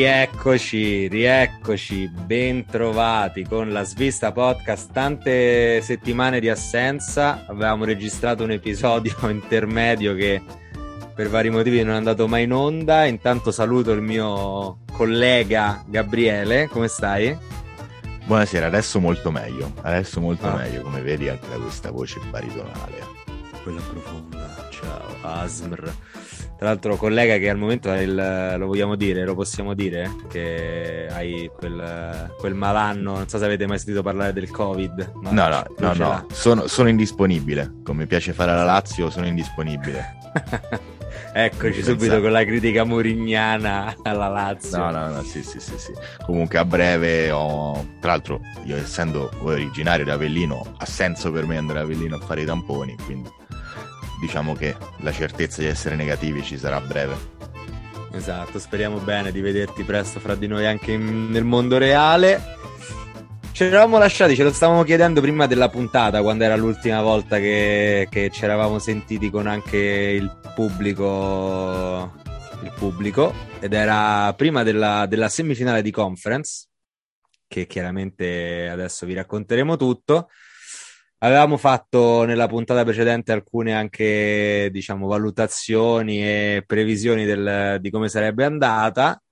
Rieccoci, rieccoci, bentrovati con la Svista Podcast. Tante settimane di assenza, avevamo registrato un episodio intermedio che per vari motivi non è andato mai in onda. Intanto saluto il mio collega Gabriele, come stai? Buonasera, adesso molto meglio, adesso molto ah. meglio, come vedi anche da questa voce baritonale. Quella profonda, ciao Asmr. Tra l'altro, collega che al momento il, lo vogliamo dire, lo possiamo dire, che hai quel, quel, malanno, non so se avete mai sentito parlare del Covid. No, no, no, no, no. Sono, sono, indisponibile, come piace fare alla Lazio, sono indisponibile. Eccoci subito con la critica murignana alla Lazio. No, no, no, sì, sì, sì, sì. Comunque a breve ho... Tra l'altro io essendo originario di Avellino, ha senso per me andare a Avellino a fare i tamponi, quindi diciamo che la certezza di essere negativi ci sarà a breve. Esatto, speriamo bene di vederti presto fra di noi anche in, nel mondo reale. Ci eravamo lasciati, ce lo stavamo chiedendo prima della puntata, quando era l'ultima volta che, che ci eravamo sentiti con anche il pubblico, il pubblico ed era prima della, della semifinale di conference, che chiaramente adesso vi racconteremo tutto. Avevamo fatto nella puntata precedente alcune anche, diciamo, valutazioni e previsioni del, di come sarebbe andata.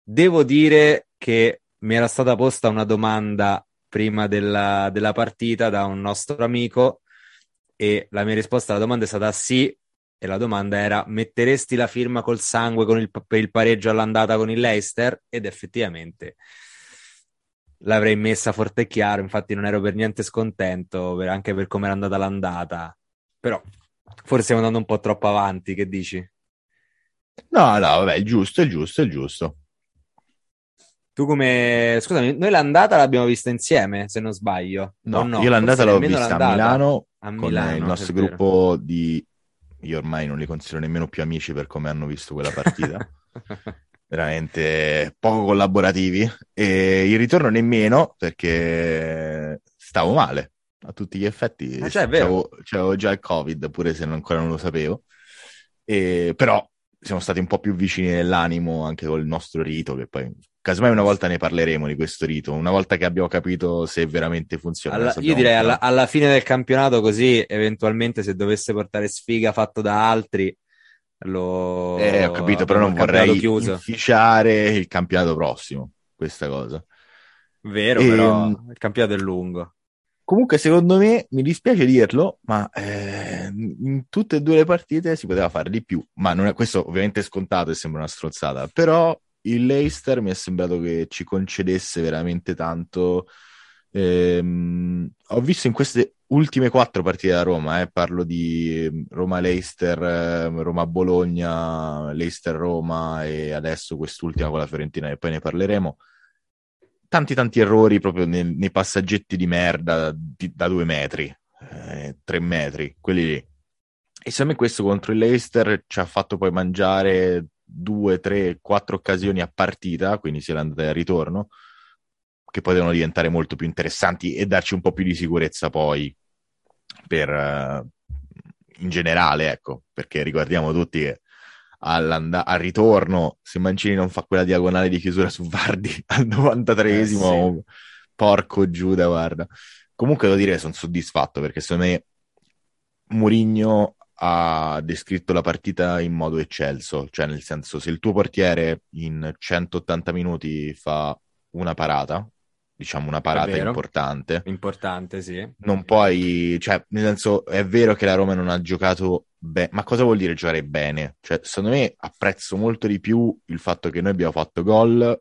Devo dire che mi era stata posta una domanda prima della, della partita da un nostro amico e la mia risposta alla domanda è stata sì e la domanda era metteresti la firma col sangue con il, per il pareggio all'andata con il Leicester ed effettivamente l'avrei messa forte e chiaro, infatti non ero per niente scontento, per, anche per come era andata l'andata. Però forse stiamo andando un po' troppo avanti, che dici? No, no, vabbè, il giusto, il giusto, il giusto. Tu come... Scusami, noi l'andata l'abbiamo vista insieme, se non sbaglio. No, no? io l'andata l'ho vista l'andata. a Milano, a Milano con il nostro gruppo di... Io ormai non li considero nemmeno più amici per come hanno visto quella partita. veramente poco collaborativi e il ritorno nemmeno perché stavo male a tutti gli effetti. Ah, cioè, c'avevo, c'avevo, già il Covid, pure se non, ancora non lo sapevo. E, però siamo stati un po' più vicini nell'animo anche col nostro rito, che poi casomai una volta ne parleremo di questo rito, una volta che abbiamo capito se veramente funziona. Alla, io direi alla, alla, fine del campionato, così eventualmente se dovesse portare sfiga fatto da altri, lo... Eh, ho capito, però non vorrei chiuso. inficiare il campionato prossimo, questa cosa. Vero, e... però ehm, il campionato è lungo. Comunque, secondo me, mi dispiace dirlo, ma eh, in tutte e due le partite si poteva fare di più. Ma è, questo ovviamente è scontato e sembra una strozzata. Però il Leicester mi è sembrato che ci concedesse veramente tanto. Ehm, ho visto in queste ultime quattro partite da Roma, eh, parlo di ehm, Roma-Leicester, ehm, Roma-Bologna, Leicester-Roma e adesso quest'ultima con la Fiorentina e poi ne parleremo. Tanti tanti errori proprio nei, nei passaggetti di merda di, da due metri, eh, tre metri, quelli lì. E secondo me questo contro il Leicester ci ha fatto poi mangiare due, tre, quattro occasioni a partita, quindi sia l'andata e il ritorno, che potevano diventare molto più interessanti e darci un po' più di sicurezza poi per, uh, in generale, ecco, perché ricordiamo tutti che al ritorno, se Mancini non fa quella diagonale di chiusura su Vardi al 93esimo, eh, sì. porco Giuda, guarda. Comunque devo dire che sono soddisfatto perché secondo me Murigno ha descritto la partita in modo eccelso, cioè nel senso se il tuo portiere in 180 minuti fa una parata, diciamo, una parata importante. Importante, sì. Non puoi, cioè, nel senso, è vero che la Roma non ha giocato bene, ma cosa vuol dire giocare bene? Cioè, secondo me apprezzo molto di più il fatto che noi abbiamo fatto gol,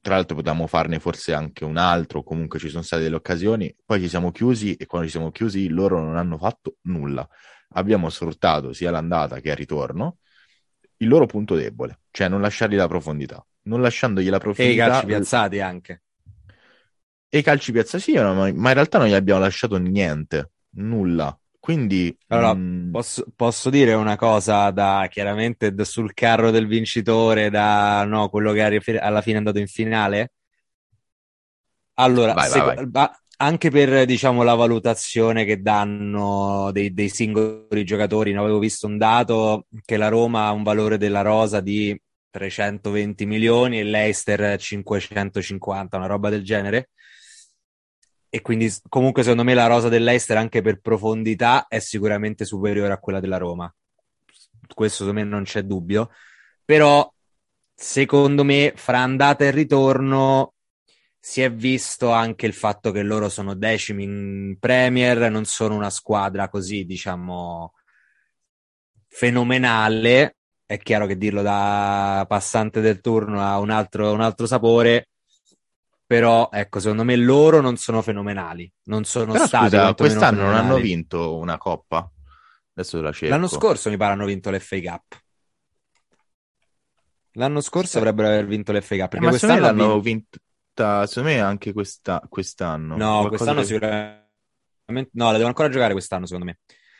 tra l'altro potevamo farne forse anche un altro, comunque ci sono state delle occasioni, poi ci siamo chiusi e quando ci siamo chiusi loro non hanno fatto nulla. Abbiamo sfruttato sia l'andata che il ritorno il loro punto debole, cioè non lasciargli la profondità. Non lasciandogli la profondità. E i calci piazzati anche. E i calci piazza sì, ma, ma in realtà non gli abbiamo lasciato niente, nulla. Quindi allora, mh... Mm, posso, posso, dire una cosa da chiaramente da, sul carro del vincitore, da no, quello che alla fine è andato in finale. Allora, vai, se, vai, vai. anche per diciamo la valutazione che danno dei, dei singoli giocatori, ne avevo visto un dato che la Roma ha un valore della rosa di 320 milioni e l'Eister 550, una roba del genere. E quindi comunque secondo me la rosa dell'Eister anche per profondità è sicuramente superiore a quella della Roma. Questo secondo me non c'è dubbio. Però secondo me fra andata e ritorno si è visto anche il fatto che loro sono decimi in Premier, non sono una squadra così, diciamo, fenomenale è chiaro che dirlo da passante del turno ha un altro, un altro sapore, però ecco, secondo me loro non sono fenomenali, non sono Però, stati scusa, quest'anno non hanno vinto una coppa? Adesso la cerco. L'anno scorso mi pare hanno vinto l'FA Cup. L'anno scorso Sì. avrebbero aver vinto l'FA Cup, Eh, perché me quest'anno ha l'hanno vinto... vinta, secondo me anche questa, quest'anno. No, quest'anno del- sicuramente... No, la devono ancora giocare quest'anno, secondo me.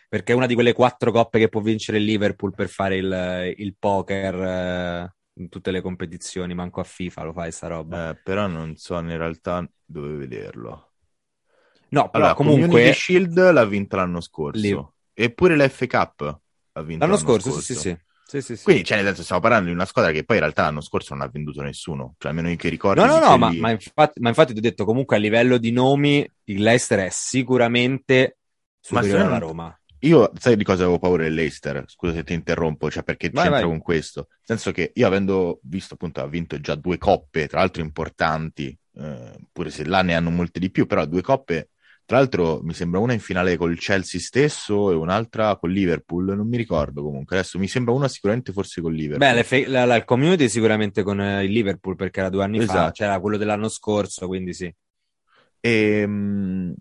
Perché è una di quelle quattro coppe che può vincere il Liverpool per fare il, il poker eh, in tutte le competizioni. Manco a FIFA lo fai sta roba. Eh, però non so in realtà dove vederlo. No, però Allora, comunque... Community Shield l'ha vinta l'anno scorso. Lì. Eppure l'F Cup ha vinto L'anno l'anno scorso, scorso. sì, sì, sì. Sì, sì. Quindi, cioè, nel senso, stiamo parlando di una squadra che poi in realtà l'anno scorso non ha venduto nessuno. Cioè, almeno io che ricordo. No, no, no, ma, ma infatti, ma infatti ti ho detto comunque a livello di nomi il Leicester è sicuramente superiore alla Roma. Io, sai di cosa avevo paura dell'Eister? Scusa se ti interrompo, cioè perché Vai, c'entra vai. con questo. Nel senso che io avendo visto appunto, ha vinto già due coppe, tra l'altro importanti, eh, pure se là ne hanno molte di più, però due coppe, tra l'altro mi sembra una in finale col Chelsea stesso e un'altra col Liverpool, non mi ricordo comunque. Adesso mi sembra una sicuramente forse col Liverpool. Beh, fe- la, la- community sicuramente con eh, il Liverpool perché era due anni fa, Esatto. c'era quello dell'anno scorso, quindi sì. E, mh,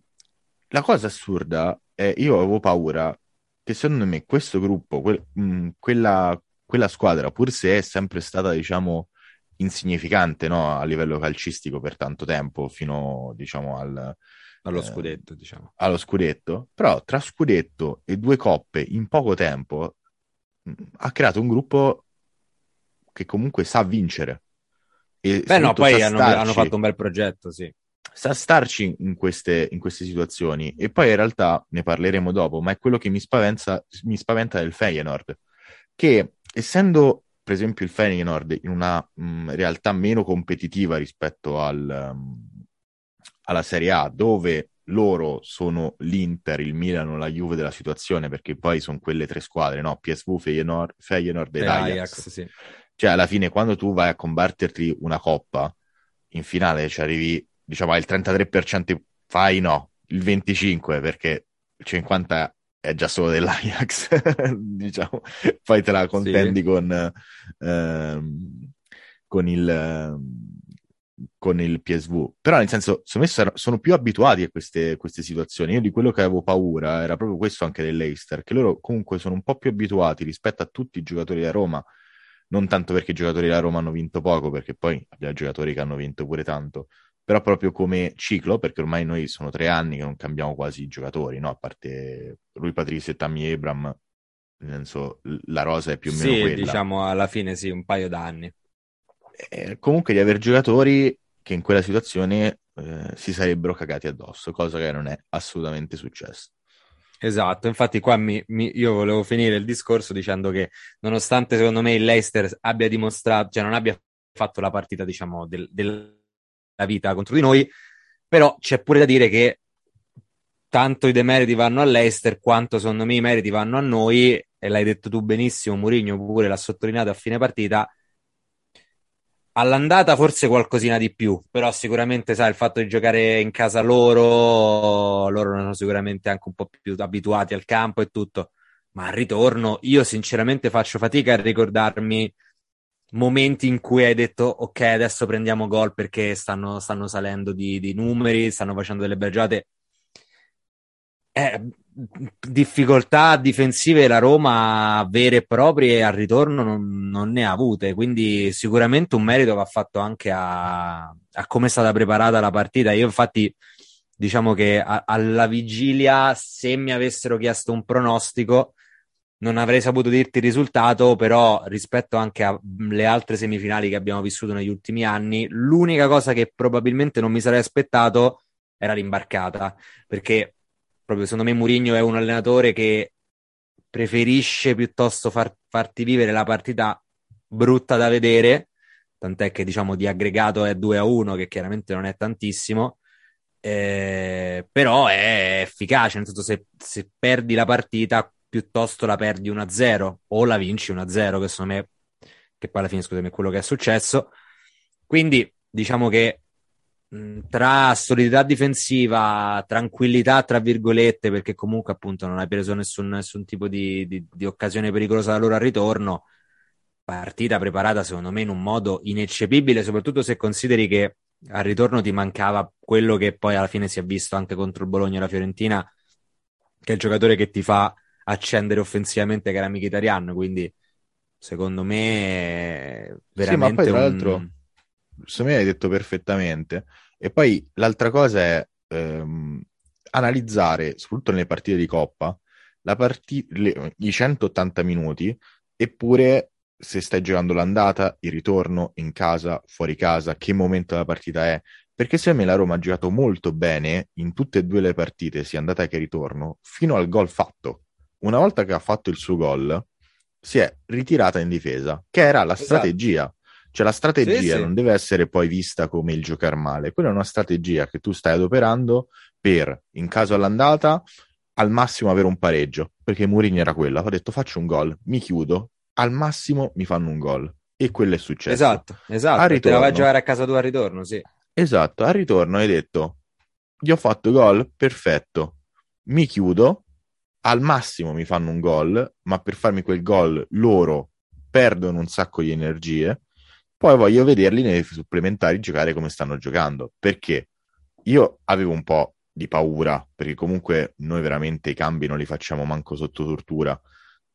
la cosa assurda è, io avevo paura che secondo me questo gruppo, que- mh, quella, quella squadra, pur se è sempre stata, diciamo, insignificante, no, a livello calcistico per tanto tempo, fino, diciamo, al, Allo Eh, scudetto, diciamo. allo scudetto, però tra scudetto e due coppe in poco tempo mh, ha creato un gruppo che comunque sa vincere. E Beh, no, poi hanno, hanno fatto un bel progetto, sì. Sa starci in queste, in queste situazioni e poi in realtà ne parleremo dopo, ma è quello che mi spaventa, mi spaventa del Feyenoord, che essendo per esempio il Feyenoord in una mh, realtà meno competitiva rispetto al, um, alla Serie A, dove loro sono l'Inter, il Milano, la Juve della situazione, perché poi sono quelle tre squadre, no? PSV, Feyenoord, Feyenoord ed E Ajax. Ajax, sì. Cioè, alla fine, quando tu vai a combatterti una coppa, in finale ci arrivi, diciamo, al 33%, fai no, il 25%, perché il 50% è già solo dell'Ajax, diciamo, poi te la contendi con, ehm, con il, con il PSV. Però, nel senso, secondo me sono più abituati a queste, queste situazioni. Io di quello che avevo paura era proprio questo anche dell'Eister, che loro comunque sono un po' più abituati rispetto a tutti i giocatori da Roma non tanto perché i giocatori della Roma hanno vinto poco, perché poi abbiamo giocatori che hanno vinto pure tanto, però proprio come ciclo, perché ormai noi sono tre anni che non cambiamo quasi i giocatori, no? A parte Rui Patricio e Tammy Abram, nel senso la rosa è più o meno Sì, quella. diciamo alla fine sì, un paio d'anni. Eh, comunque di aver giocatori che in quella situazione eh, si sarebbero cagati addosso, cosa che non è assolutamente successo. Esatto, infatti qua mi- mi- io volevo finire il discorso dicendo che nonostante secondo me il Leicester abbia dimostrato, cioè non abbia fatto la partita diciamo del- della vita contro di noi, però c'è pure da dire che tanto i demeriti vanno all'Eister quanto secondo me i meriti vanno a noi e l'hai detto tu benissimo, Mourinho pure l'ha sottolineato a fine partita. All'andata forse qualcosina di più, però sicuramente sai il fatto di giocare in casa loro, loro sono sicuramente anche un po' più abituati al campo e tutto, ma al ritorno io sinceramente faccio fatica a ricordarmi momenti in cui hai detto ok adesso prendiamo gol perché stanno, stanno salendo di, di numeri, stanno facendo delle belle giocate. Eh, difficoltà difensive la Roma vere e proprie al ritorno non, non ne ha avute, quindi sicuramente un merito va fatto anche a, a come è stata preparata la partita. Io infatti diciamo che a- alla vigilia se mi avessero chiesto un pronostico non avrei saputo dirti il risultato, però rispetto anche alle altre semifinali che abbiamo vissuto negli ultimi anni, l'unica cosa che probabilmente non mi sarei aspettato era l'imbarcata, perché proprio secondo me Mourinho è un allenatore che preferisce piuttosto far- farti vivere la partita brutta da vedere, tant'è che diciamo di aggregato è 2 a 1, che chiaramente non è tantissimo, eh, però è efficace, nel senso se, se perdi la partita piuttosto la perdi 1-0 o la vinci 1-0, che secondo me, che poi alla fine scusami è quello che è successo. Quindi diciamo che mh, tra solidità difensiva, tranquillità tra virgolette, perché comunque appunto non hai preso nessun, nessun tipo di, di, di occasione pericolosa da loro al ritorno, partita preparata secondo me in un modo ineccepibile, soprattutto se consideri che al ritorno ti mancava quello che poi alla fine si è visto anche contro il Bologna e la Fiorentina, che è il giocatore che ti fa accendere offensivamente che era Mkhitaryan, quindi secondo me veramente sì, ma poi, tra l'altro, un... secondo me hai detto perfettamente e poi l'altra cosa è ehm, analizzare soprattutto nelle partite di Coppa la parti- le, i 180 minuti eppure se stai giocando l'andata, il ritorno, in casa, fuori casa, che momento della partita è. Perché secondo me la Roma ha giocato molto bene in tutte e due le partite, sia andata che ritorno, fino al gol fatto. Una volta che ha fatto il suo gol, si è ritirata in difesa, che era la esatto. strategia. Cioè la strategia sì, sì. non deve essere poi vista come il giocare male, quella è una strategia che tu stai adoperando per, in caso all'andata, al massimo avere un pareggio, perché Mourinho era quello, ha detto faccio un gol, mi chiudo, al massimo mi fanno un gol. E quello è successo. Esatto, esatto. Al ritorno, Te la vai a giocare a casa tua al ritorno, sì. Esatto, al ritorno hai detto, gli ho fatto gol, perfetto, mi chiudo, al massimo mi fanno un gol, ma per farmi quel gol loro perdono un sacco di energie, poi voglio vederli nei supplementari giocare come stanno giocando, perché io avevo un po' di paura, perché comunque noi veramente i cambi non li facciamo manco sotto tortura,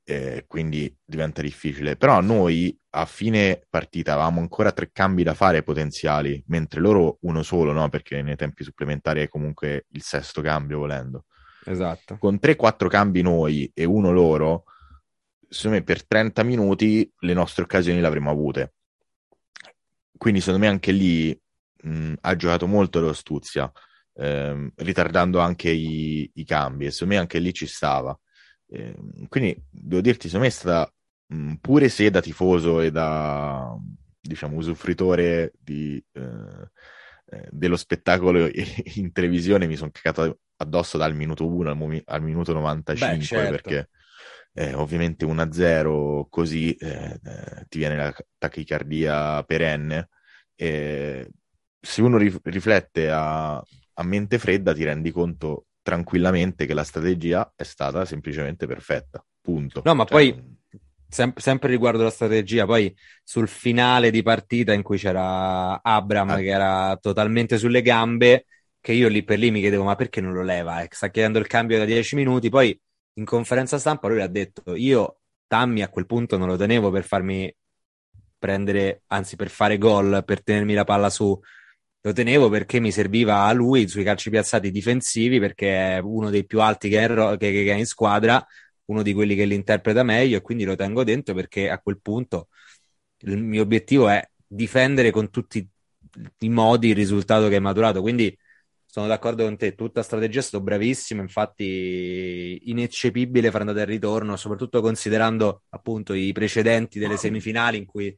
eh, quindi diventa difficile. Però noi a fine partita avevamo ancora tre cambi da fare potenziali, mentre loro uno solo, no? Perché nei tempi supplementari è comunque il sesto cambio volendo. Esatto. Con 3-4 cambi noi e uno loro, secondo me per 30 minuti le nostre occasioni le avremmo avute. Quindi secondo me anche lì mh, ha giocato molto l'Ostuzia, ehm, ritardando anche i, i cambi e secondo me anche lì ci stava. Eh, quindi devo dirti, secondo me è stata mh, pure se da tifoso e da diciamo usufruitore di, eh, eh dello spettacolo in televisione mi sono cagato addosso dal minuto 1 al, al minuto 95 Beh, certo. perché eh, ovviamente 1-0 così eh, eh, ti viene la tachicardia perenne e se uno rif- riflette a, a mente fredda ti rendi conto tranquillamente che la strategia è stata semplicemente perfetta. Punto. No, ma cioè... poi sem- sempre riguardo la strategia, poi sul finale di partita in cui c'era Abram ah. che era totalmente sulle gambe, che io lì per lì mi chiedevo ma perché non lo leva? Eh, sta chiedendo il cambio da 10 minuti, poi in conferenza stampa lui ha detto io Tammy a quel punto non lo tenevo per farmi prendere, anzi per fare gol, per tenermi la palla su lo tenevo perché mi serviva a lui sui calci piazzati difensivi perché è uno dei più alti che è, che, che è in squadra, uno di quelli che li interpreta meglio e quindi lo tengo dentro perché a quel punto il mio obiettivo è difendere con tutti i modi il risultato che è maturato. Quindi sono d'accordo con te, tutta strategia è stato bravissimo, infatti ineccepibile far andare al ritorno, soprattutto considerando appunto i precedenti delle semifinali in cui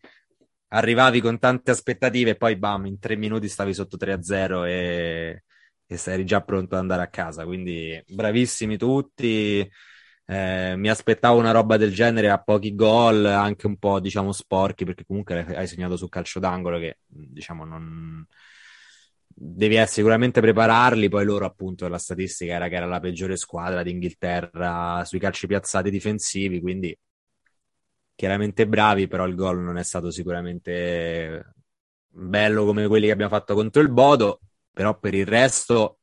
arrivavi con tante aspettative e poi bam, in tre minuti stavi sotto 3-0 e, e eri già pronto ad andare a casa. Quindi bravissimi tutti. Eh, mi aspettavo una roba del genere a pochi gol, anche un po' diciamo sporchi, perché comunque hai segnato sul calcio d'angolo che diciamo non devi sicuramente prepararli. Poi loro, appunto, la statistica era che era la peggiore squadra d'Inghilterra sui calci piazzati difensivi, quindi chiaramente bravi, però il gol non è stato sicuramente bello come quelli che abbiamo fatto contro il Bodo, però per il resto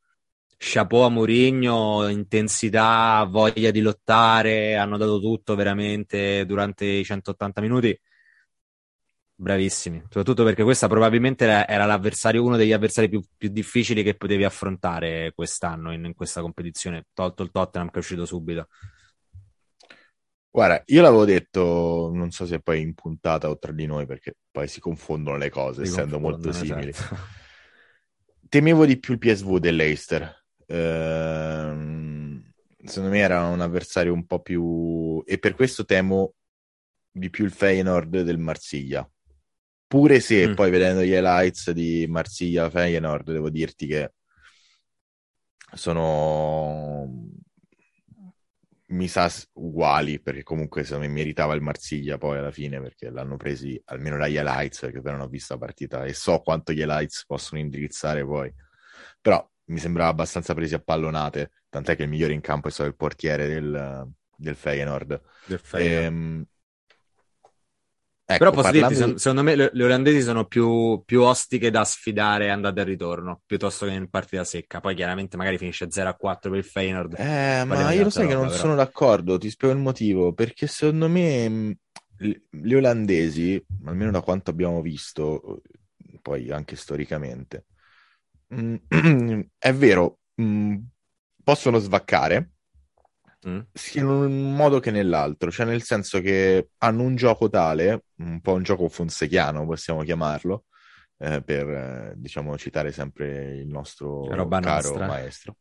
chapeau a Mourinho, intensità, voglia di lottare, hanno dato tutto veramente durante i 180 minuti. Bravissimi, soprattutto perché questa probabilmente era l'avversario, uno degli avversari più, più difficili che potevi affrontare quest'anno in, in questa competizione, tolto il Tottenham che è uscito subito. Guarda, io l'avevo detto, non so se poi in puntata o tra di noi, perché poi si confondono le cose, si essendo molto simili. Esatto. Temevo di più il PSV dell'Eister. Ehm, secondo me era un avversario un po' più... E per questo temo di più il Feyenoord del Marsiglia. Pure se mm. poi vedendo gli highlights di Marsiglia Feyenoord devo dirti che sono mi sa uguali perché comunque secondo me meritava il Marsiglia poi alla fine perché l'hanno presi almeno dagli highlights perché però non ho visto la partita e so quanto gli highlights possono indirizzare poi però mi sembrava abbastanza presi a pallonate tant'è che il migliore in campo è stato il portiere del, del Feyenoord, del Feyenoord. Ehm, Ecco, Però posso dirti, di... secondo me le, le olandesi sono più, più, ostiche da sfidare andata e ritorno, piuttosto che in partita secca. Poi chiaramente magari finisce 0-4 per il Feyenoord. Eh, ma io lo sai roba, che non però. sono d'accordo, ti spiego il motivo, perché secondo me le olandesi, almeno da quanto abbiamo visto, poi anche storicamente, è vero, possono svaccare, mm. sia in un modo che nell'altro, cioè nel senso che hanno un gioco tale, un po' un gioco fonsechiano possiamo chiamarlo, eh, per eh, diciamo citare sempre il nostro Roba caro nostra. maestro,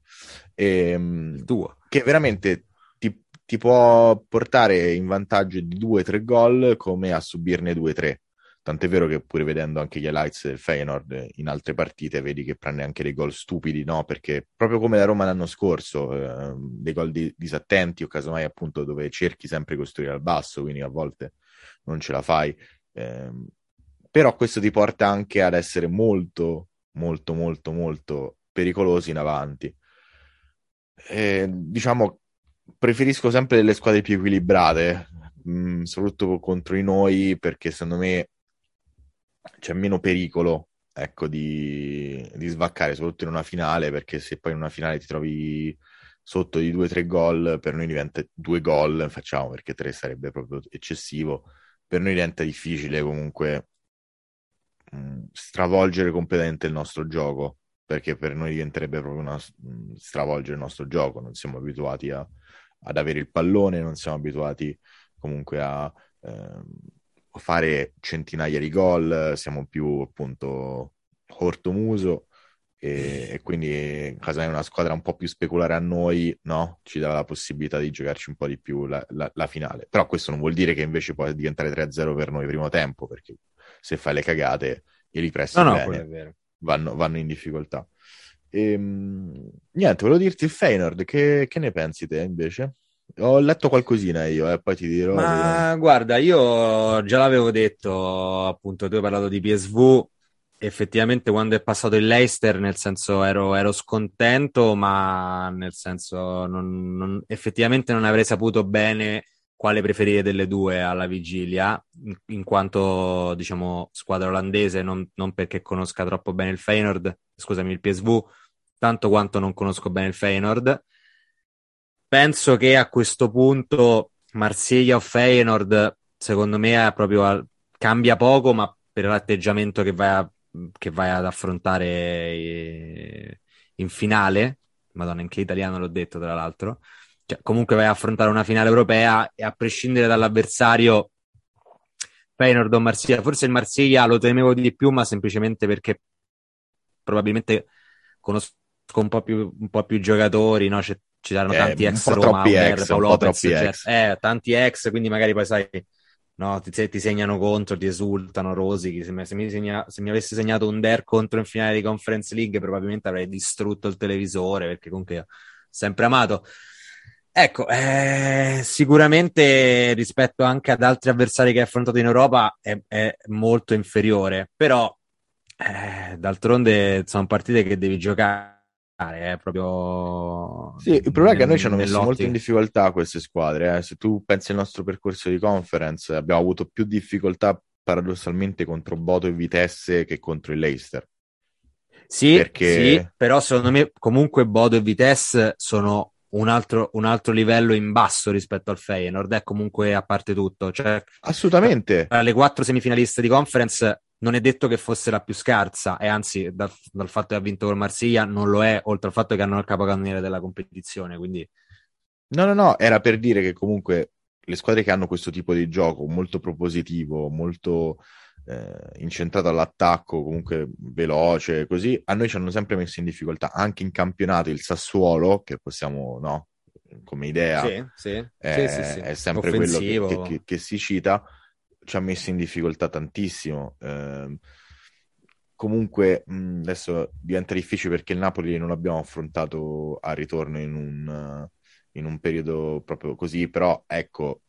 e, ehm, che veramente ti, ti, può portare in vantaggio di 2-3 gol come a subirne 2-3. Tant'è vero che pure vedendo anche gli highlights del Feyenoord in altre partite vedi che prende anche dei gol stupidi, no? Perché proprio come la Roma l'anno scorso, eh, dei gol di, disattenti o casomai appunto dove cerchi sempre di costruire al basso, quindi a volte non ce la fai. Eh, però questo ti porta anche ad essere molto, molto, molto, molto pericolosi in avanti. Eh, diciamo, preferisco sempre delle squadre più equilibrate, mh, mm, soprattutto contro i noi, perché secondo me c'è meno pericolo ecco, di, di, svaccare, soprattutto in una finale, perché se poi in una finale ti trovi sotto di 2-3 gol, per noi diventa 2 gol, facciamo perché 3 sarebbe proprio eccessivo, per noi diventa difficile comunque mh, mm, stravolgere completamente il nostro gioco, perché per noi diventerebbe proprio una, mh, mm, stravolgere il nostro gioco, non siamo abituati a, ad avere il pallone, non siamo abituati comunque a... Ehm, fare centinaia di gol, siamo più appunto cortomuso e, e quindi casa è una squadra un po' più speculare a noi, no? Ci dà la possibilità di giocarci un po' di più la, la, la finale. Però questo non vuol dire che invece può diventare 3-0 per noi primo tempo, perché se fai le cagate e li presti no, bene, no, vanno, vanno, in difficoltà. E, ehm, niente, volevo dirti il Feynord, che, che ne pensi te invece? Ho letto qualcosina io, eh, poi ti dirò. Ma guarda, io già l'avevo detto, appunto, tu hai parlato di PSV. Effettivamente, quando è passato il Leicester, nel senso ero, ero scontento, ma nel senso non, non, effettivamente non avrei saputo bene quale preferire delle due alla vigilia, in, in quanto diciamo squadra olandese, non, non, perché conosca troppo bene il Feyenoord, scusami, il PSV, tanto quanto non conosco bene il Feyenoord penso che a questo punto Marsiglia o Feyenoord, secondo me, proprio, cambia poco, ma per l'atteggiamento che vai, a, che vai ad affrontare eh, in finale, madonna, anche italiano l'ho detto tra l'altro, cioè, comunque vai a affrontare una finale europea e a prescindere dall'avversario Feyenoord o Marsiglia, forse il Marsiglia lo temevo di più, ma semplicemente perché probabilmente conosco un po' più, un po più giocatori, no? C'è ci saranno eh, tanti ex Roma, ex, Paolo Lopez, cioè, eh, tanti ex, quindi magari poi sai, no, ti, ti segnano contro, ti esultano, rosichi. Se mi, se, mi segna, se mi, avesse segnato un Der contro in finale di Conference League, probabilmente avrei distrutto il televisore, perché comunque ho sempre amato. Ecco, eh, sicuramente rispetto anche ad altri avversari che hai affrontato in Europa è, è molto inferiore, però eh, d'altronde sono partite che devi giocare è proprio. Sì, il problema è che a noi ci hanno messo molto in difficoltà queste squadre. Eh. Se tu pensi al nostro percorso di conference, abbiamo avuto più difficoltà paradossalmente contro Boto e Vitesse che contro il Leicester. Sì, Perché... sì, però secondo me comunque Bodo e Vitesse sono un altro, un altro, livello in basso rispetto al Feyenoord, è comunque a parte tutto. Cioè, Assolutamente. Tra le quattro semifinaliste di conference non è detto che fosse la più scarsa, e anzi, dal, dal fatto che ha vinto col Marsiglia, non lo è, oltre al fatto che hanno il capocannoniere della competizione. Quindi... No, no, no, era per dire che comunque le squadre che hanno questo tipo di gioco molto propositivo, molto eh, incentrato all'attacco, comunque veloce, così, a noi ci hanno sempre messo in difficoltà. Anche in campionato il Sassuolo, che possiamo, no, come idea, sì, sì. È, sì, sì, è sempre Offensivo. quello che, che, che si cita ci ha messo in difficoltà tantissimo. Eh, comunque mh, adesso diventa difficile perché il Napoli non l'abbiamo affrontato a ritorno in un, in un periodo proprio così, però ecco,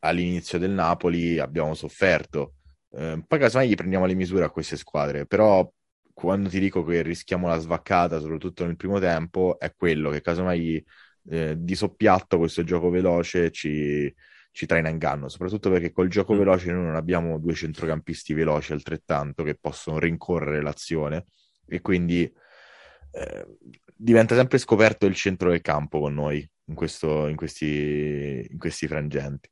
all'inizio del Napoli abbiamo sofferto. Eh, poi casomai gli prendiamo le misure a queste squadre, però quando ti dico che rischiamo la svaccata, soprattutto nel primo tempo, è quello che casomai eh, di soppiatto questo gioco veloce ci, ci traina in inganno, soprattutto perché col gioco mm. veloce noi non abbiamo due centrocampisti veloci altrettanto che possono rincorrere l'azione e quindi eh, diventa sempre scoperto il centro del campo con noi in, questo, in, questi, in questi frangenti.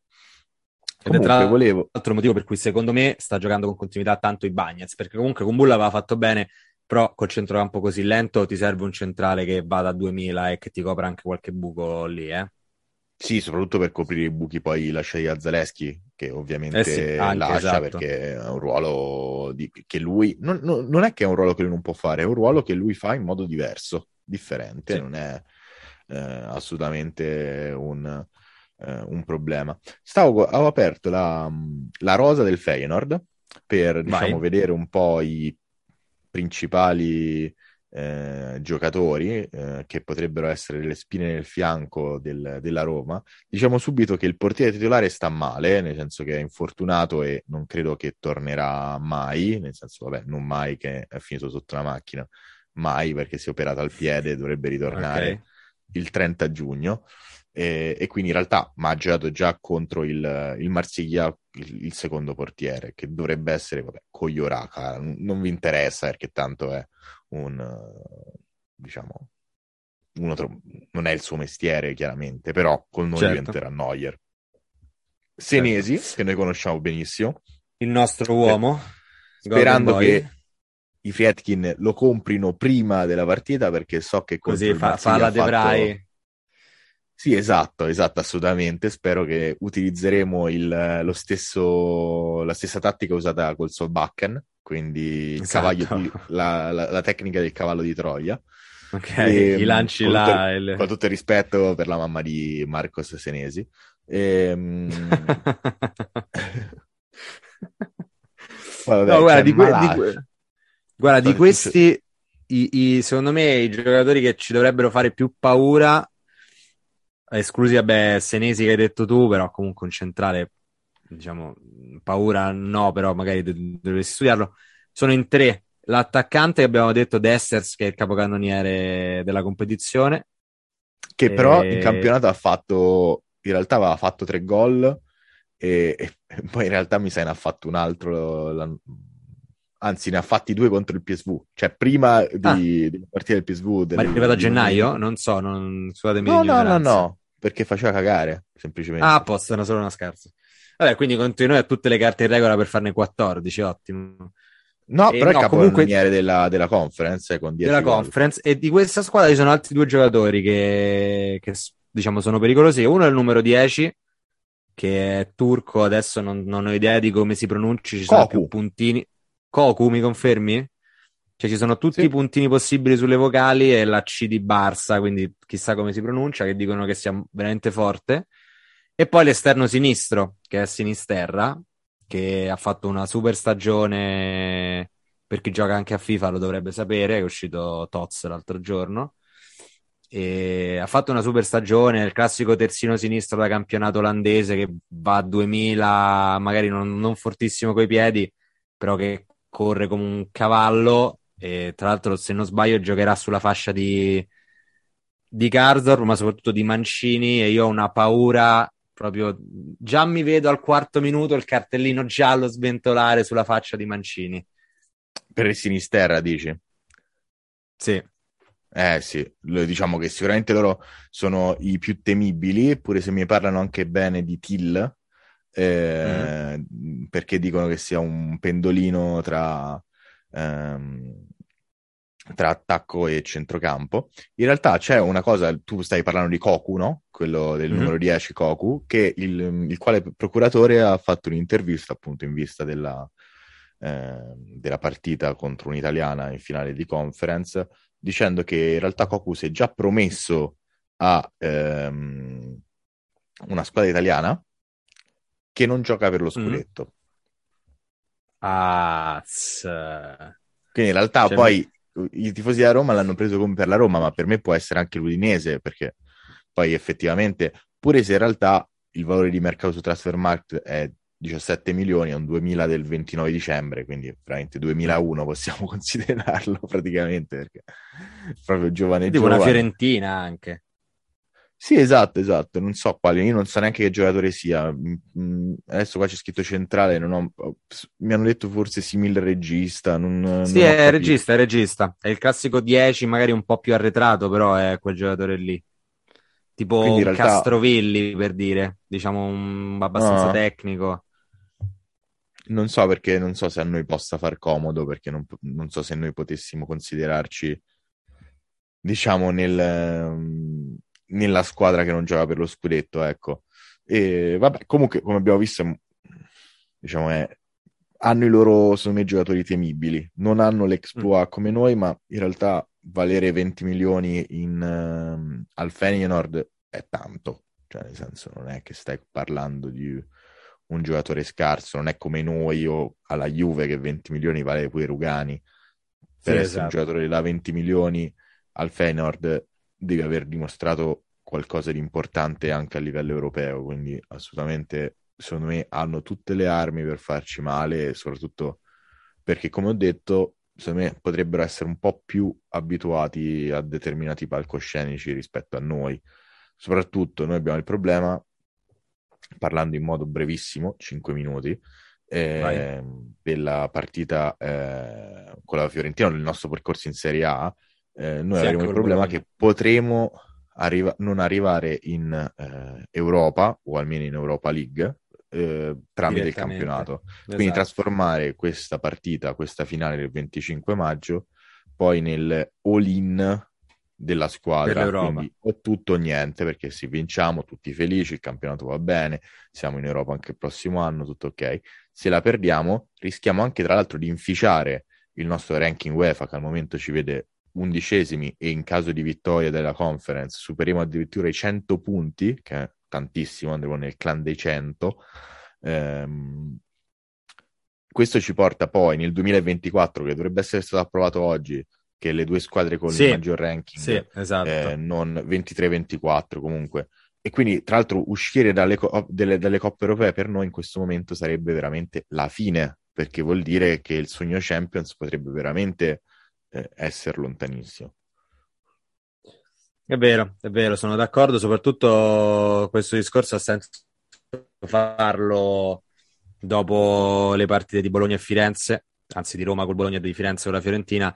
È tra l'altro volevo... motivo per cui secondo me sta giocando con continuità tanto i Bagnets, perché comunque con Bulla aveva fatto bene, però col centrocampo così lento ti serve un centrale che vada a 2000 e che ti copra anche qualche buco lì, eh? Sì, soprattutto per coprire i buchi poi lasciati a Zaleschi, che ovviamente eh sì, anche, lascia esatto. perché è un ruolo di... che lui... Non, non, non, è che è un ruolo che lui non può fare, è un ruolo che lui fa in modo diverso, differente, sì. non è eh, assolutamente un eh, un problema. Stavo, avevo aperto la, la, rosa del Feyenoord per diciamo, vedere un po' i principali eh, giocatori eh, che potrebbero essere le spine nel fianco del, della Roma. Diciamo subito che il portiere titolare sta male, nel senso che è infortunato e non credo che tornerà mai, nel senso, vabbè, non mai che è finito sotto la macchina, mai perché si è operato al piede e dovrebbe ritornare okay. il 30 giugno e, e, quindi in realtà ma ha giocato già contro il, il Marsiglia il, il, secondo portiere che dovrebbe essere vabbè, Coglioraca. Non vi interessa perché tanto è un diciamo uno tro- non è il suo mestiere chiaramente però con noi certo. diventerà Neuer. Senesi certo. che noi conosciamo benissimo. Il nostro uomo sperando che i Friedkin lo comprino prima della partita perché so che così fa, fa la De Vrij sì, esatto, esatto, assolutamente. Spero che utilizzeremo il, lo stesso, la stessa tattica usata col Solbakken, quindi esatto. di, la, la, la, tecnica del cavallo di Troia. Ok, e, i lanci con là. Tutto, il... Con tutto il rispetto per la mamma di Marcos Senesi. E, ehm, vabbè, no, guarda, di, que- di, que- guarda, di questi, i, i, secondo me, i giocatori che ci dovrebbero fare più paura esclusi, vabbè, Senesi che hai detto tu, però comunque un centrale, diciamo, paura no, però magari dovresti studiarlo. Sono in tre. L'attaccante che abbiamo detto Dessers, che è il capocannoniere della competizione. Che e... però in campionato ha fatto, in realtà aveva fatto tre gol e, e poi in realtà mi sa ne ha fatto un altro, la... anzi ne ha fatti due contro il PSV, cioè prima di, ah. di partire del PSV. Del, Ma è arrivato a gennaio? Non so, non... scusatemi. No, no, no, no, perché faceva cagare, semplicemente. Ah, posto, era solo una scherzo. Vabbè, quindi contro noi ha tutte le carte in regola per farne 14, ottimo. No, e però no, è comunque della, della conference con della conference e di questa squadra ci sono altri due giocatori che, che diciamo sono pericolosi. Uno è il numero 10 che è turco, adesso non, non ho idea di come si pronunci, ci sono più puntini. Koku, mi confermi? Cioè ci sono tutti sì. i puntini possibili sulle vocali e la C di Barça, quindi chissà come si pronuncia, che dicono che sia veramente forte. E poi l'esterno sinistro, che è Sinisterra, che ha fatto una super stagione per chi gioca anche a FIFA lo dovrebbe sapere, è uscito Tots l'altro giorno. E ha fatto una super stagione, il classico terzino sinistro da campionato olandese che va a 2000, magari non, non fortissimo coi piedi, però che corre come un cavallo e tra l'altro, se non sbaglio, giocherà sulla fascia di, di Garzor, ma soprattutto di Mancini. E io ho una paura proprio. Già mi vedo al quarto minuto il cartellino giallo sventolare sulla faccia di Mancini. Per il Sinisterra, dici? Sì. Eh sì, diciamo che sicuramente loro sono i più temibili, pure se mi parlano anche bene di Till, eh, mm-hmm. perché dicono che sia un pendolino tra ehm, tra attacco e centrocampo. In realtà c'è una cosa, tu stai parlando di Koku, no? Quello del mm-hmm. numero 10 Koku, che il, il, quale procuratore ha fatto un'intervista appunto in vista della, eh, della partita contro un'italiana in finale di conference, dicendo che in realtà Koku si è già promesso a ehm, una squadra italiana che non gioca per lo scudetto. Mm-hmm Ah, Quindi in realtà cioè, poi i tifosi della Roma l'hanno preso come per la Roma, ma per me può essere anche l'Udinese, perché poi effettivamente, pure se in realtà il valore di mercato su Transfermarkt è 17 milioni, è un 2000 del 29 dicembre, quindi veramente 2001 possiamo considerarlo praticamente, perché proprio giovane tipo giovane. una Fiorentina anche. Sì, esatto, esatto, non so quale, io non so neanche che giocatore sia. Mm, mm, adesso qua c'è scritto centrale, ho... mi hanno detto forse simile regista. Non, sì, non è regista, è regista. È il classico 10, magari un po' più arretrato, però è quel giocatore lì. Tipo realtà... Castrovilli, per dire, diciamo un abbastanza no. tecnico. Non so perché, non so se a noi possa far comodo, perché non, non so se noi potessimo considerarci, diciamo, nel nella squadra che non gioca per lo scudetto, ecco. E vabbè, comunque, come abbiamo visto, diciamo, è, hanno i loro, secondo me, giocatori temibili. Non hanno l'exploit mm. come noi, ma in realtà valere 20 milioni in, uh, al Feyenoord è tanto. Cioè, nel senso, non è che stai parlando di un giocatore scarso, non è come noi o alla Juve che 20 milioni vale pure Rugani. Per sì, essere esatto. un giocatore da 20 milioni al Feyenoord devi aver dimostrato qualcosa di importante anche a livello europeo, quindi assolutamente secondo me hanno tutte le armi per farci male, soprattutto perché come ho detto, secondo me potrebbero essere un po' più abituati a determinati palcoscenici rispetto a noi. Soprattutto noi abbiamo il problema, parlando in modo brevissimo, 5 minuti, eh, della partita eh, con la Fiorentina, nel nostro percorso in Serie A, eh, noi sì, avremo il problema che potremo arriva- non arrivare in eh, Europa o almeno in Europa League eh, tramite il campionato. Esatto. Quindi trasformare questa partita, questa finale del 25 maggio, poi nel all-in della squadra, quindi o tutto o niente, perché se vinciamo tutti felici, il campionato va bene, siamo in Europa anche il prossimo anno, tutto ok. Se la perdiamo, rischiamo anche tra l'altro di inficiare il nostro ranking UEFA che al momento ci vede undicesimi e in caso di vittoria della conference superiamo addirittura i 100 punti, che è tantissimo, andremo nel clan dei 100. Ehm, questo ci porta poi nel 2024, che dovrebbe essere stato approvato oggi, che le due squadre con sì, il maggior ranking, sì, esatto. eh, non 23-24 comunque. E quindi, tra l'altro, uscire dalle, co- delle, dalle coppe europee per noi in questo momento sarebbe veramente la fine, perché vuol dire che il sogno Champions potrebbe veramente eh, essere lontanissimo. È vero, è vero, sono d'accordo, soprattutto questo discorso ha senso farlo dopo le partite di Bologna e Firenze, anzi di Roma col Bologna e di Firenze con la Fiorentina,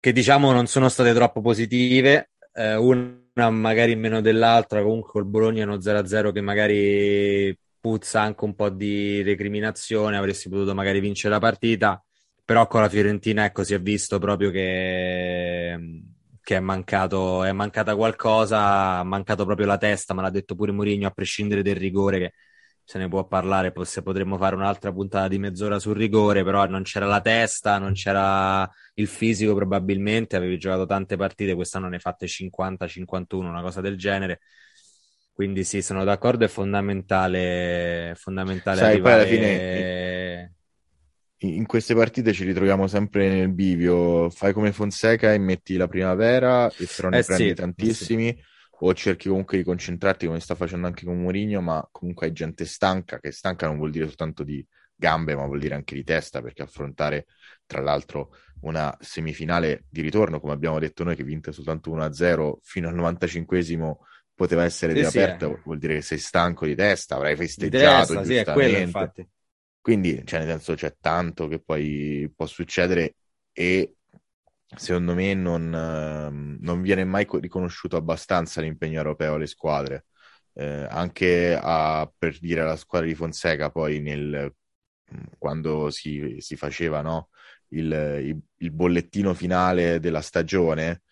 che diciamo non sono state troppo positive, eh, una magari meno dell'altra, comunque col Bologna è uno 0-0 che magari puzza anche un po' di recriminazione, avresti potuto magari vincere la partita però con la Fiorentina ecco, si è visto proprio che, che è, mancato, è mancata qualcosa, ha mancato proprio la testa, ma l'ha detto pure Mourinho, a prescindere del rigore, che se ne può parlare, se potremmo fare un'altra puntata di mezz'ora sul rigore, però non c'era la testa, non c'era il fisico probabilmente, avevi giocato tante partite, quest'anno ne hai fatte 50-51, una cosa del genere. Quindi sì, sono d'accordo, è fondamentale, fondamentale Sai, arrivare... poi alla fine in queste partite ci ritroviamo sempre nel bivio. Fai come Fonseca e metti la primavera, e però ne eh prendi sì, tantissimi. Sì. O cerchi comunque di concentrarti come sta facendo anche con Mourinho, ma comunque hai gente stanca, che stanca non vuol dire soltanto di gambe, ma vuol dire anche di testa, perché affrontare tra l'altro una semifinale di ritorno, come abbiamo detto noi, che vinta soltanto 1-0 fino al 95esimo poteva essere sì, riaperta, sì, eh. vuol dire che sei stanco di testa, avrai festeggiato, di testa. Sì, è quello, infatti. Quindi, cioè, nel senso, c'è tanto che poi può succedere e secondo me non, uh, non viene mai riconosciuto abbastanza l'impegno europeo alle squadre. Eh, anche a, per dire alla squadra di Fonseca, poi nel, quando si, si faceva no, il, il, il, bollettino finale della stagione,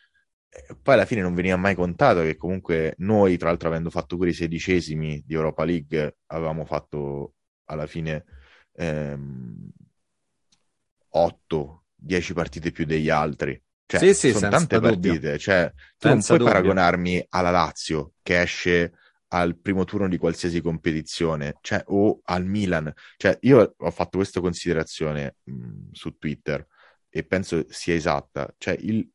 eh, poi alla fine non veniva mai contato che comunque noi, tra l'altro avendo fatto pure i sedicesimi di Europa League, avevamo fatto alla fine ehm, 8-10 partite più degli altri. Cioè, sì, sì, sono tante partite. Cioè, tu senza non puoi dubbio. paragonarmi alla Lazio che esce al primo turno di qualsiasi competizione, cioè, o al Milan. Cioè, io ho fatto questa considerazione mh, su Twitter e penso sia esatta. Cioè, il,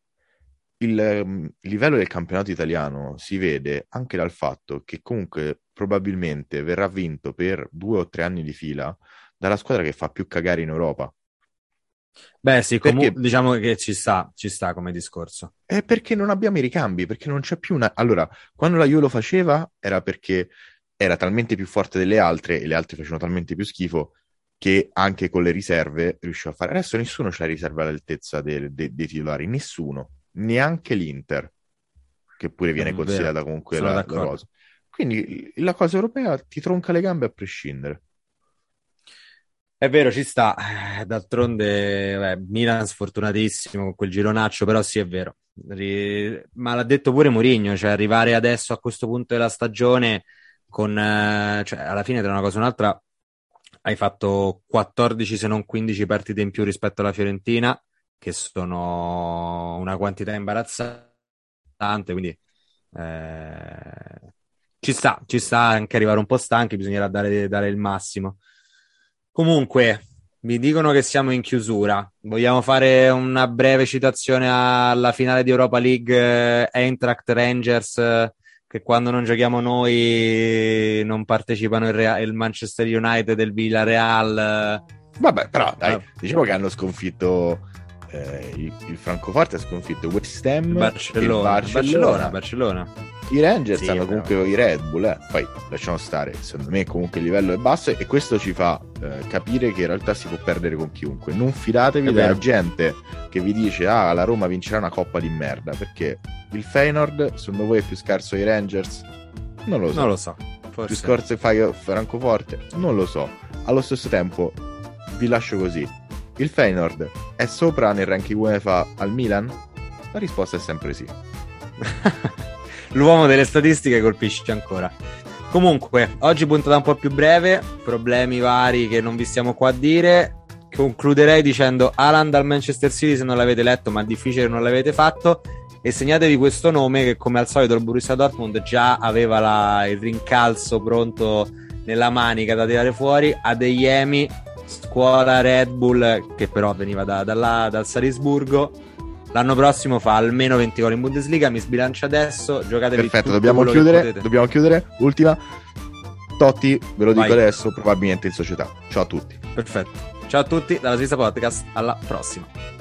il, um, il, livello del campionato italiano si vede anche dal fatto che comunque probabilmente verrà vinto per due o tre anni di fila dalla squadra che fa più cagare in Europa. Beh, sì, comunque diciamo che ci sta, ci sta come discorso. È perché non abbiamo i ricambi, perché non c'è più una... Allora, quando la Juve lo faceva era perché era talmente più forte delle altre e le altre facevano talmente più schifo che anche con le riserve riusciva a fare. Adesso nessuno c'ha riserva all'altezza dei, dei, dei titolari, nessuno, neanche l'Inter, che pure viene considerata comunque la, la cosa. Quindi la cosa europea ti tronca le gambe a prescindere. È vero, ci sta. Eh, d'altronde, beh, Milan sfortunatissimo con quel gironaccio, però sì, è vero. Ri... Ma l'ha detto pure Mourinho, cioè arrivare adesso a questo punto della stagione con, eh, cioè, alla fine tra una cosa e un'altra, hai fatto 14 se non 15 partite in più rispetto alla Fiorentina, che sono una quantità imbarazzante, quindi eh... ci sta, ci sta anche arrivare un po' stanchi, bisognerà dare, dare il massimo. Comunque, mi dicono che siamo in chiusura. Vogliamo fare una breve citazione alla finale di Europa League eh, Eintracht Rangers, eh, che quando non giochiamo noi non partecipano il, Real, il Manchester United e il Villarreal. Vabbè, però dai, ah. diciamo che hanno sconfitto eh, il, il, Francoforte ha sconfitto West Ham Barcellona, Barcellona, Barcellona. I Rangers sì, hanno comunque però. i Red Bull, eh. poi lasciamo stare, secondo me comunque il livello è basso e questo ci fa eh, capire che in realtà si può perdere con chiunque. Non fidatevi della gente che vi dice ah la Roma vincerà una coppa di merda, perché il Feyenoord secondo voi è più scarso ai Rangers? Non lo so. Non lo so. Forse. Più scorso fai Francoforte? Non lo so. Allo stesso tempo vi lascio così il Feyenoord è sopra nel ranking UEFA al Milan? La risposta è sempre sì. L'uomo delle statistiche colpisce ancora. Comunque, oggi puntata un po' più breve, problemi vari che non vi stiamo qua a dire. Concluderei dicendo Alan dal Manchester City se non l'avete letto, ma difficile non l'avete fatto. E segnatevi questo nome che come al solito il Borussia Dortmund già aveva la, il rincalzo pronto nella manica da tirare fuori. Adeyemi scuola Red Bull, che però veniva da, da là, dal Salisburgo. L'anno prossimo fa almeno 20 gol in Bundesliga. Mi sbilancio adesso. Giocatevi Perfetto, dobbiamo chiudere. Dobbiamo chiudere. Ultima. Totti, ve lo dico Vai. adesso, probabilmente in società. Ciao a tutti. Perfetto. Ciao a tutti dalla Svisa Podcast. Alla prossima.